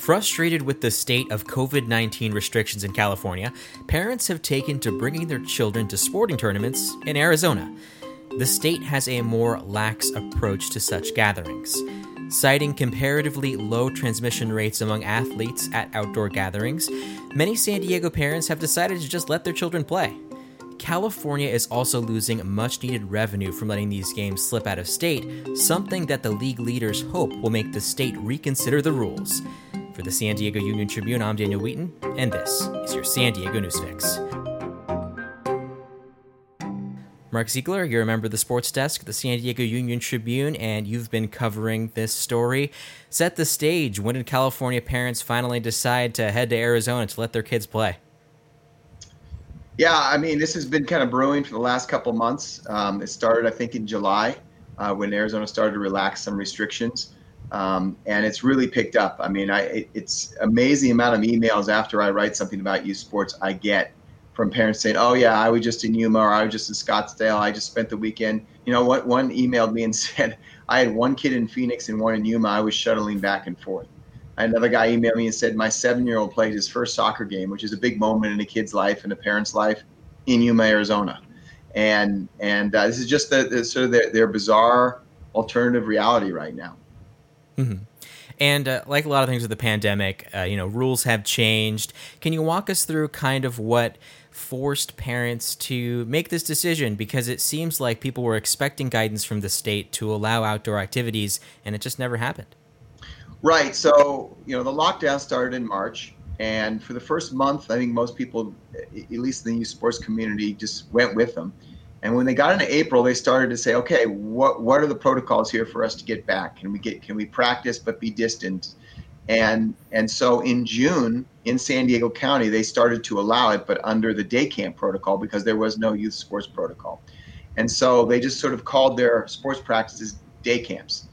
Frustrated with the state of COVID 19 restrictions in California, parents have taken to bringing their children to sporting tournaments in Arizona. The state has a more lax approach to such gatherings. Citing comparatively low transmission rates among athletes at outdoor gatherings, many San Diego parents have decided to just let their children play. California is also losing much needed revenue from letting these games slip out of state, something that the league leaders hope will make the state reconsider the rules. For the San Diego Union Tribune, I'm Daniel Wheaton, and this is your San Diego News Fix. Mark Zeigler, you're a member of the sports desk the San Diego Union Tribune, and you've been covering this story. Set the stage. When did California parents finally decide to head to Arizona to let their kids play? Yeah, I mean, this has been kind of brewing for the last couple months. Um, it started, I think, in July uh, when Arizona started to relax some restrictions, um, and it's really picked up. I mean, I it, it's amazing amount of emails after I write something about youth sports I get from parents saying, "Oh yeah, I was just in Yuma or I was just in Scottsdale. I just spent the weekend." You know what? One emailed me and said, "I had one kid in Phoenix and one in Yuma. I was shuttling back and forth." another guy emailed me and said my seven year old played his first soccer game, which is a big moment in a kid's life and a parent's life in Yuma, Arizona. And and uh, this is just the, the sort of their, their, bizarre alternative reality right now. Mm-hmm. And uh, like a lot of things with the pandemic, uh, you know, rules have changed. Can you walk us through kind of what forced parents to make this decision? Because it seems like people were expecting guidance from the state to allow outdoor activities, and it just never happened. Right. So, you know, the lockdown started in March. And for the first month, I think most people, at least in the youth sports community, just went with them. And when they got into April, they started to say, okay, what what are the protocols here for us to get back? Can we get can we practice but be distant? And and so in June in San Diego County, they started to allow it, but under the day camp protocol because there was no youth sports protocol. And so they just sort of called their sports practices day camps.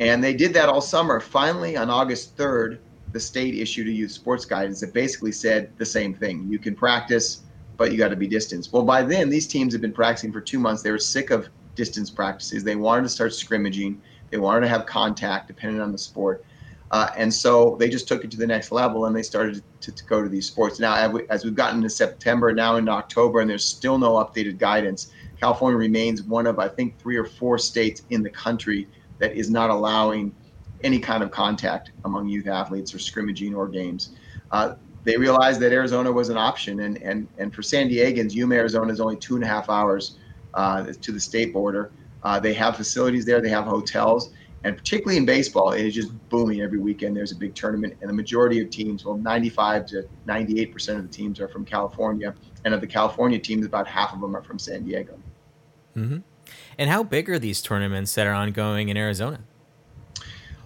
And they did that all summer. Finally, on August 3rd, the state issued a youth sports guidance that basically said the same thing. You can practice, but you got to be distanced. Well, by then, these teams had been practicing for two months. They were sick of distance practices. They wanted to start scrimmaging. They wanted to have contact, depending on the sport. Uh, and so they just took it to the next level and they started to, to go to these sports. Now, as we've gotten into September, now into October, and there's still no updated guidance, California remains one of, I think, three or four states in the country that is not allowing any kind of contact among youth athletes or scrimmaging or games. Uh, they realized that Arizona was an option, and and and for San Diegans, Yuma, Arizona is only two and a half hours uh, to the state border. Uh, they have facilities there, they have hotels, and particularly in baseball, it is just booming every weekend. There's a big tournament, and the majority of teams, well, 95 to 98 percent of the teams are from California, and of the California teams, about half of them are from San Diego. Mm-hmm. And how big are these tournaments that are ongoing in Arizona?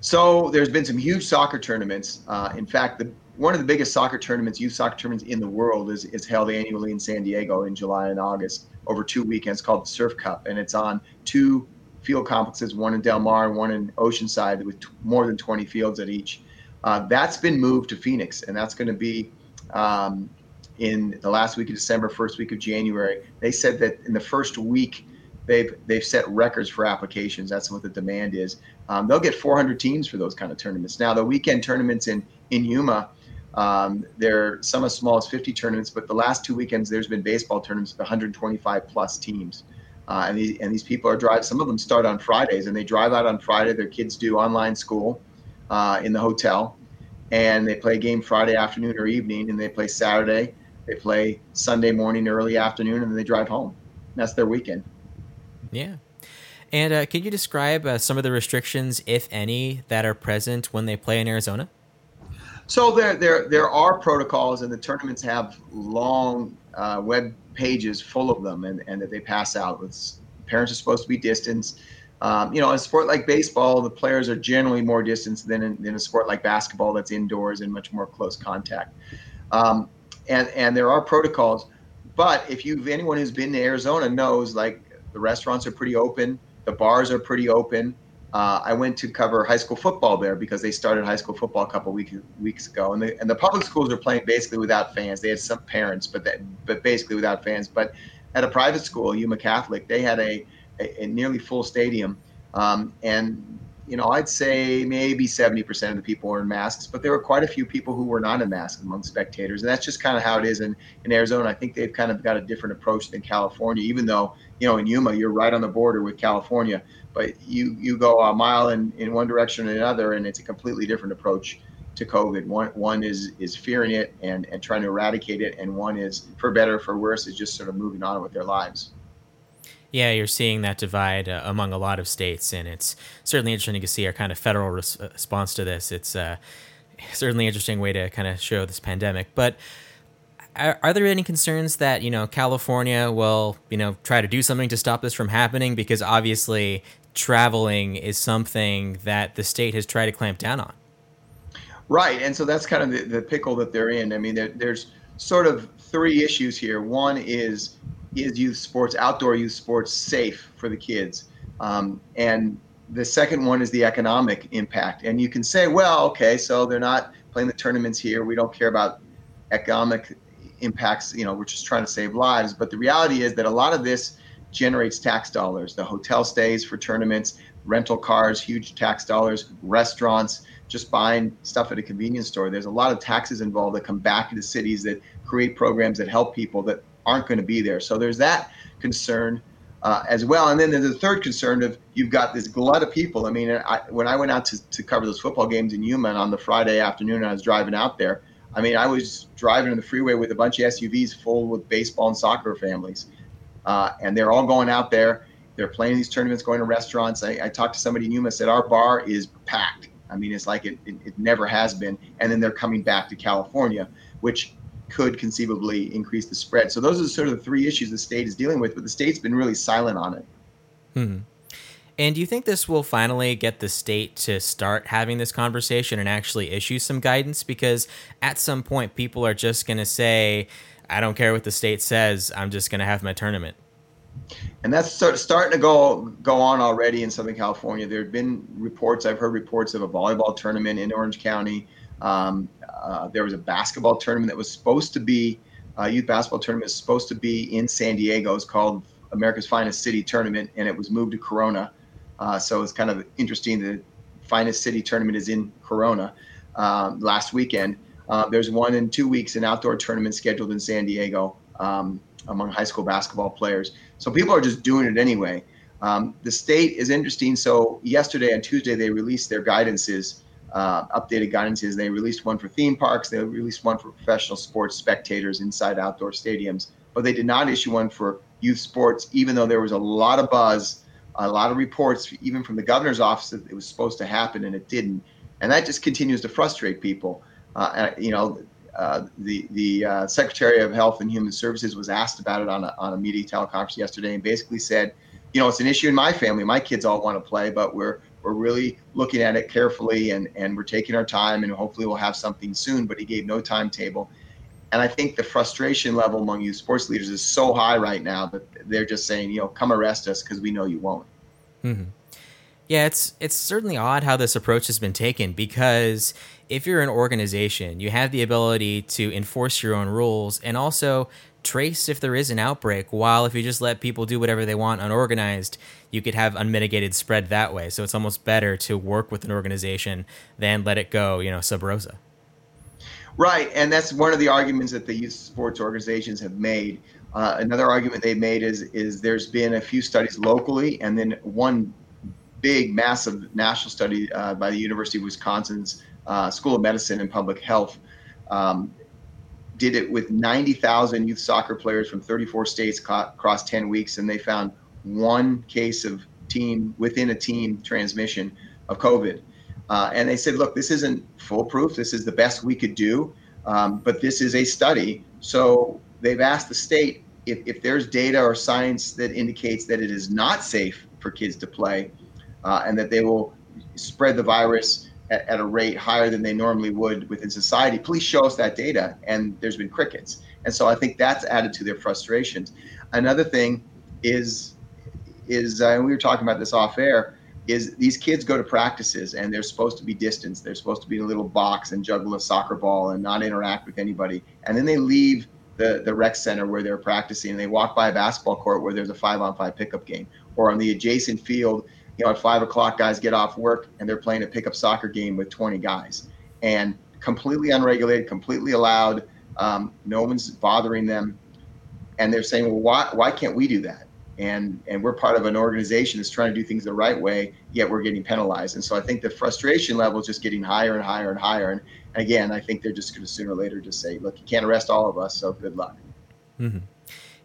So there's been some huge soccer tournaments. Uh, in fact, the, one of the biggest soccer tournaments, youth soccer tournaments in the world, is, is held annually in San Diego in July and August over two weekends called the Surf Cup, and it's on two field complexes, one in Del Mar and one in Oceanside, with t- more than 20 fields at each. Uh, that's been moved to Phoenix, and that's going to be um, in the last week of December, first week of January. They said that in the first week they've they've set records for applications. That's what the demand is. Um, they'll get 400 teams for those kind of tournaments. Now the weekend tournaments in in Yuma, um, they're some as small as 50 tournaments, but the last two weekends there's been baseball tournaments with 125 plus teams. Uh, and these and these people are drive. Some of them start on Fridays, and they drive out on Friday. Their kids do online school uh, in the hotel, and they play a game Friday afternoon or evening, and they play Saturday. They play Sunday morning, early afternoon, and then they drive home. that's their weekend. Yeah. And uh, can you describe uh, some of the restrictions, if any, that are present when they play in Arizona? So there, there, there are protocols, and the tournaments have long uh, web pages full of them, and, and that they pass out. It's, parents are supposed to be distanced. Um, you know, in a sport like baseball, the players are generally more distanced than in, a sport like basketball that's indoors and much more close contact. Um, and and there are protocols, but if you've anyone who's been to Arizona knows, like the restaurants are pretty open. The bars are pretty open. Uh, I went to cover high school football there because they started high school football a couple weeks weeks ago, and the and the public schools are playing basically without fans. They had some parents, but that but basically without fans. But at a private school, Yuma Catholic, they had a, a, a nearly full stadium, um, and you know, I'd say maybe 70% of the people were in masks, but there were quite a few people who were not in masks among spectators. And that's just kind of how it is in, in Arizona. I think they've kind of got a different approach than California, even though, you know, in Yuma, you're right on the border with California, but you, you go a mile in, in one direction or another, and it's a completely different approach to COVID. One, one is, is fearing it and, and trying to eradicate it, and one is, for better for worse, is just sort of moving on with their lives. Yeah, you're seeing that divide uh, among a lot of states, and it's certainly interesting to see our kind of federal res- uh, response to this. It's uh, certainly an interesting way to kind of show this pandemic. But are, are, there any concerns that you know California will you know try to do something to stop this from happening? Because obviously, traveling is something that the state has tried to clamp down on. Right, and so that's kind of the, the pickle that they're in. I mean, there, there's sort of three issues here. One is is youth sports, outdoor youth sports, safe for the kids? Um, and the second one is the economic impact. And you can say, well, okay, so they're not playing the tournaments here. We don't care about economic impacts. You know, we're just trying to save lives. But the reality is that a lot of this generates tax dollars. The hotel stays for tournaments, rental cars, huge tax dollars, restaurants, just buying stuff at a convenience store. There's a lot of taxes involved that come back into cities that create programs that help people that aren't going to be there. So there's that concern uh, as well. And then there's the third concern of you've got this glut of people. I mean, I, when I went out to, to cover those football games in Yuma on the Friday afternoon, I was driving out there. I mean, I was driving on the freeway with a bunch of SUVs full with baseball and soccer families. Uh, and they're all going out there. They're playing these tournaments, going to restaurants. I, I talked to somebody in Yuma, said, Our bar is packed. I mean, it's like it, it, it never has been. And then they're coming back to California, which could conceivably increase the spread. So those are sort of the three issues the state is dealing with, but the state's been really silent on it. Hmm. And do you think this will finally get the state to start having this conversation and actually issue some guidance? Because at some point, people are just going to say, I don't care what the state says, I'm just going to have my tournament. And that's sort of starting to go go on already in Southern California. There have been reports. I've heard reports of a volleyball tournament in Orange County. Um, uh, there was a basketball tournament that was supposed to be a uh, youth basketball tournament was supposed to be in San Diego. It's called America's Finest City Tournament, and it was moved to Corona. Uh, so it's kind of interesting. The Finest City Tournament is in Corona um, last weekend. Uh, there's one in two weeks, an outdoor tournament scheduled in San Diego um, among high school basketball players. So people are just doing it anyway. Um, the state is interesting. So yesterday and Tuesday they released their guidances uh, updated guidances. They released one for theme parks. They released one for professional sports spectators inside outdoor stadiums, but they did not issue one for youth sports, even though there was a lot of buzz, a lot of reports, even from the governor's office that it was supposed to happen and it didn't. And that just continues to frustrate people. Uh, you know, uh, the the uh, Secretary of Health and Human Services was asked about it on a, on a media teleconference yesterday and basically said, you know, it's an issue in my family. My kids all want to play, but we're we're really looking at it carefully and, and we're taking our time and hopefully we'll have something soon. But he gave no timetable. And I think the frustration level among youth sports leaders is so high right now that they're just saying, you know, come arrest us because we know you won't. Mm-hmm. Yeah, it's it's certainly odd how this approach has been taken because if you're an organization, you have the ability to enforce your own rules and also trace if there is an outbreak. While if you just let people do whatever they want unorganized, you could have unmitigated spread that way. So it's almost better to work with an organization than let it go, you know, sub rosa. Right, and that's one of the arguments that the youth sports organizations have made. Uh, another argument they've made is is there's been a few studies locally, and then one big, massive national study uh, by the University of Wisconsin's uh, School of Medicine and Public Health um, did it with 90,000 youth soccer players from 34 states across 10 weeks, and they found one case of team within a team transmission of COVID. Uh, and they said, look, this isn't foolproof. This is the best we could do, um, but this is a study. So they've asked the state if, if there's data or science that indicates that it is not safe for kids to play uh, and that they will spread the virus at, at, a rate higher than they normally would within society, please show us that data. And there's been crickets. And so I think that's added to their frustrations. Another thing is is, uh, and we were talking about this off air, is these kids go to practices and they're supposed to be distanced. They're supposed to be in a little box and juggle a soccer ball and not interact with anybody. And then they leave the, the rec center where they're practicing and they walk by a basketball court where there's a five on five pickup game or on the adjacent field you know, at five o'clock, guys get off work and they're playing a pickup soccer game with 20 guys, and completely unregulated, completely allowed. Um, no one's bothering them, and they're saying, well, why why can't we do that? And and we're part of an organization that's trying to do things the right way, yet we're getting penalized. And so I think the frustration level is just getting higher and higher and higher. And again, I think they're just going to sooner or later just say, look, you can't arrest all of us, so good luck. Mm-hmm.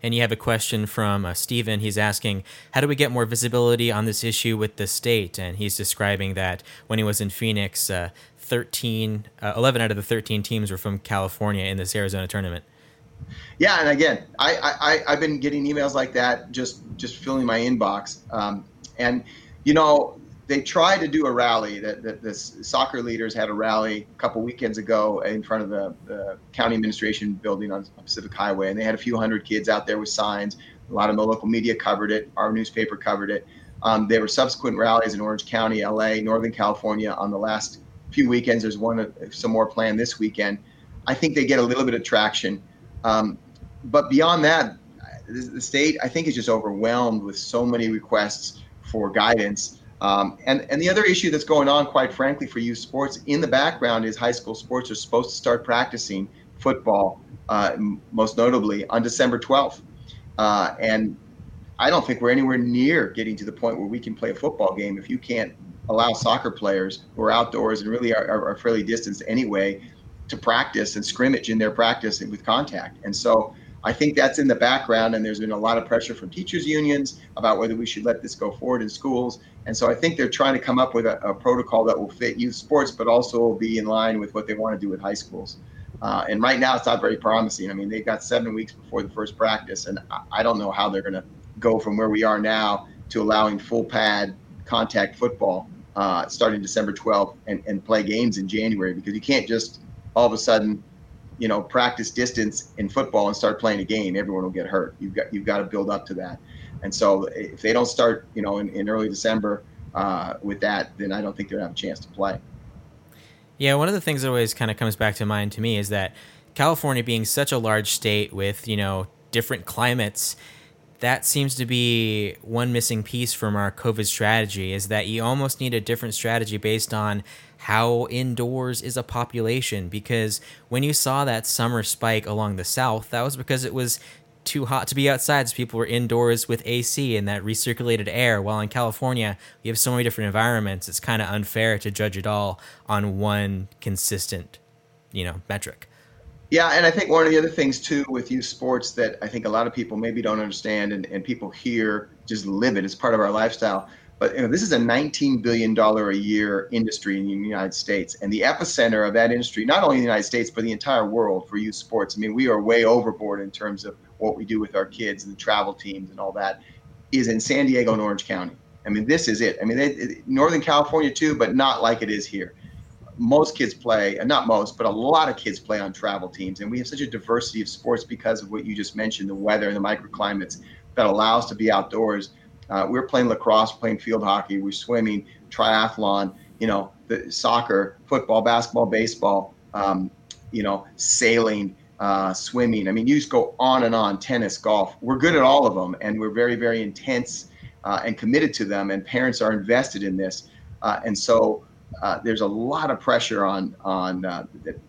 And you have a question from uh, Stephen. He's asking, How do we get more visibility on this issue with the state? And he's describing that when he was in Phoenix, uh, 13, uh, 11 out of the 13 teams were from California in this Arizona tournament. Yeah, and again, I, I I've been getting emails like that, just just filling my inbox. Um, and you know, they tried to do a rally. That the, the, soccer leaders had a rally a couple weekends ago in front of the, the county administration building on Pacific Highway, and they had a few hundred kids out there with signs. A lot of the local media covered it. Our newspaper covered it. Um, there were subsequent rallies in Orange County, LA, Northern California on the last few weekends. There's one, some more planned this weekend. I think they get a little bit of traction. Um, but beyond that, the state, I think, is just overwhelmed with so many requests for guidance um, and, and the other issue that's going on, quite frankly, for youth sports in the background is high school sports are supposed to start practicing football, uh, most notably on December 12th. Uh, and I don't think we're anywhere near getting to the point where we can play a football game if you can't allow soccer players who are outdoors and really are, are, are fairly distanced anyway to practice and scrimmage in their practice with contact. And so I think that's in the background, and there's been a lot of pressure from teachers' unions about whether we should let this go forward in schools. And so I think they're trying to come up with a, a protocol that will fit youth sports, but also will be in line with what they want to do with high schools. Uh, and right now, it's not very promising. I mean, they've got seven weeks before the first practice, and I, I don't know how they're going to go from where we are now to allowing full pad contact football uh, starting December 12th and, and play games in January because you can't just all of a sudden you know, practice distance in football and start playing a game, everyone will get hurt. You've got you've got to build up to that. And so if they don't start, you know, in, in early December uh, with that, then I don't think they're gonna have a chance to play. Yeah, one of the things that always kind of comes back to mind to me is that California being such a large state with, you know, different climates, that seems to be one missing piece from our COVID strategy is that you almost need a different strategy based on how indoors is a population because when you saw that summer spike along the south that was because it was too hot to be outside so people were indoors with AC and that recirculated air while in California we have so many different environments it's kind of unfair to judge it all on one consistent you know metric. Yeah and I think one of the other things too with youth sports that I think a lot of people maybe don't understand and, and people here just live it It's part of our lifestyle but you know, this is a $19 billion a year industry in the United States. And the epicenter of that industry, not only in the United States, but the entire world for youth sports. I mean, we are way overboard in terms of what we do with our kids and the travel teams and all that, is in San Diego and Orange County. I mean, this is it. I mean, they, Northern California too, but not like it is here. Most kids play, not most, but a lot of kids play on travel teams. And we have such a diversity of sports because of what you just mentioned the weather and the microclimates that allow us to be outdoors uh, we are playing lacrosse, playing field hockey, we're swimming, triathlon, you know, the soccer, football, basketball, baseball, um, you know, sailing, uh, swimming. I mean, you just go on and on. Tennis, golf. We're good at all of them, and we're very, very intense uh, and committed to them. And parents are invested in this, uh, and so. Uh, there's a lot of pressure on on uh,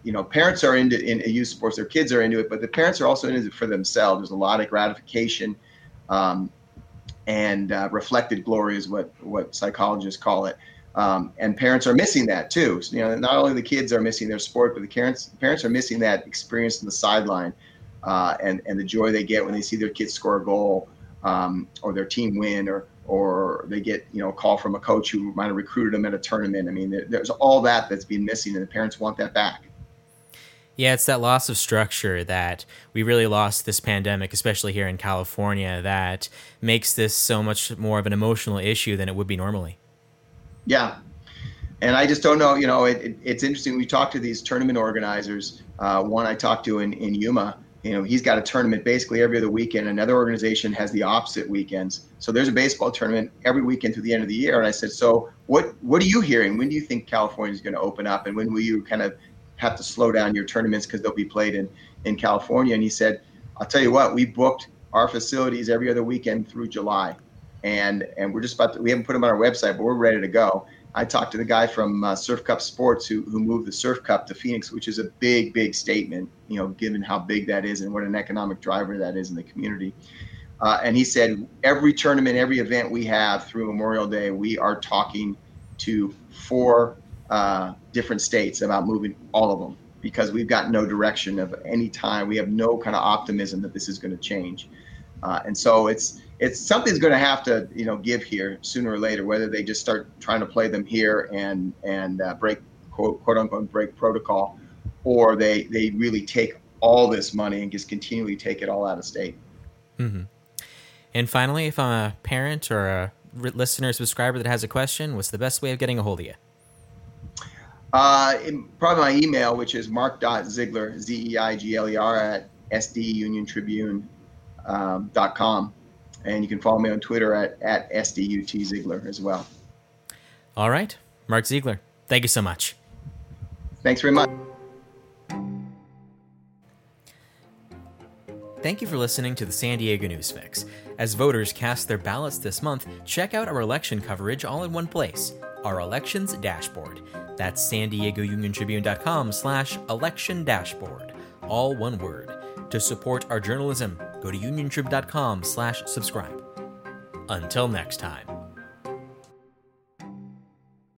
you know parents are into in youth sports their kids are into it but the parents are also into it for themselves there's a lot of gratification um, and uh, reflected glory is what what psychologists call it. Um, and parents are missing that too. So, you know, not only the kids are missing their sport, but the parents parents are missing that experience in the sideline uh, and and the joy they get when they see their kids score a goal um, or their team win or or they get you know a call from a coach who might have recruited them at a tournament. I mean, there's all that that's been missing, and the parents want that back. Yeah, it's that loss of structure that we really lost this pandemic, especially here in California, that makes this so much more of an emotional issue than it would be normally. Yeah. And I just don't know, you know, it, it, it's interesting. We talked to these tournament organizers. Uh, one I talked to in, in Yuma, you know, he's got a tournament basically every other weekend. Another organization has the opposite weekends. So there's a baseball tournament every weekend through the end of the year. And I said, so what, what are you hearing? When do you think California is going to open up? And when will you kind of have to slow down your tournaments because they'll be played in, in California. And he said, I'll tell you what, we booked our facilities every other weekend through July. and and we're just about to, we haven't put them on our website, but we're ready to go. I talked to the guy from uh, Surf Cup Sports who who moved the Surf Cup to Phoenix, which is a big big statement, you know, given how big that is and what an economic driver that is in the community. Uh, and he said every tournament, every event we have through Memorial Day, we are talking to four uh, different states about moving all of them because we've got no direction of any time. We have no kind of optimism that this is going to change. Uh, and so it's it's something's going to have to you know give here sooner or later. Whether they just start trying to play them here and and uh, break quote, quote unquote break protocol, or they they really take all this money and just continually take it all out of state. Mm-hmm. And finally, if I'm a parent or a listener subscriber that has a question, what's the best way of getting a hold of you? Uh, probably my email, which is mark.zeigler, Z E I G L E R, at sduniontribune.com. Um, and you can follow me on Twitter at, at SDUT as well. All right. Mark Zeigler, thank you so much. Thanks very much. Thank you for listening to the San Diego News Fix. As voters cast their ballots this month, check out our election coverage all in one place, our elections dashboard. That's san diego union tribune.com slash election dashboard, all one word. To support our journalism, go to uniontrib.com slash subscribe. Until next time.